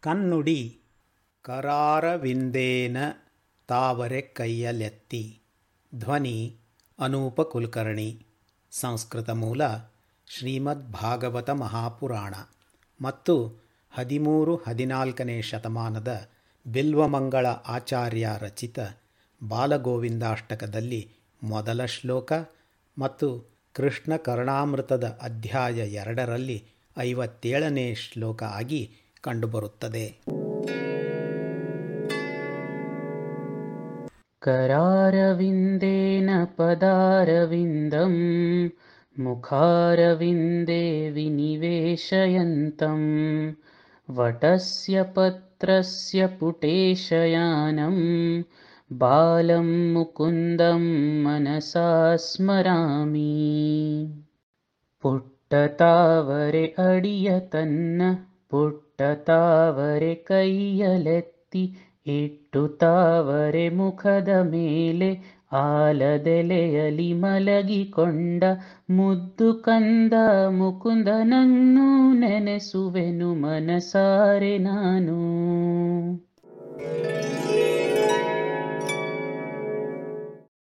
ಕನ್ನುಡಿ. ಕರಾರವಿಂದೇನ ತಾವರೆ ಕೈಯಲೆತ್ತಿ. ಧ್ವನಿ ಅನೂಪ ಕುಲಕರ್ಣಿ. ಸಂಸ್ಕೃತ ಮೂಲ ಶ್ರೀಮದ್ ಭಾಗವತ ಮಹಾಪುರಾಣ. ಮತ್ತು ಹದಿಮೂರು ಹದಿನಾಲ್ಕನೇ ಶತಮಾನದ ಬಿಲ್ವಮಂಗಳ ಆಚಾರ್ಯ ರಚಿತ ಬಾಲಗೋವಿಂದಾಷ್ಟಕದಲ್ಲಿ ಮೊದಲ ಶ್ಲೋಕ ಮತ್ತು ಕೃಷ್ಣ ಕರ್ಣಾಮೃತದ ಅಧ್ಯಾಯ ಎರಡರಲ್ಲಿ ಐವತ್ತೇಳನೇ ಶ್ಲೋಕ ಆಗಿ ಕಂಡುಬರುತ್ತದೆ करारविन्देन पदारविन्दं मुखारविन्दे विनिवेशयन्तं वटस्य पत्रस्य पुटेशयानं बालं मुकुन्दं मनसा स्मरामि ಪುಟ್ಟತಾವರೆ ಅಡಿಯ ತನ್ನ ಪುಟ್ಟತಾವರೆ ಕೈಯಲೆತ್ತಿ, ಇಟ್ಟು ತಾವರೆ ಮುಖದ ಮೇಲೆ ಆಲದೆಲೆಯಲಿ ಮಲಗಿಕೊಂಡ ಮುದ್ದು ಕಂದ ಮುಕುಂದನನ್ನು ನೆನೆಸುವೆನು ಮನಸಾರೆ ನಾನು.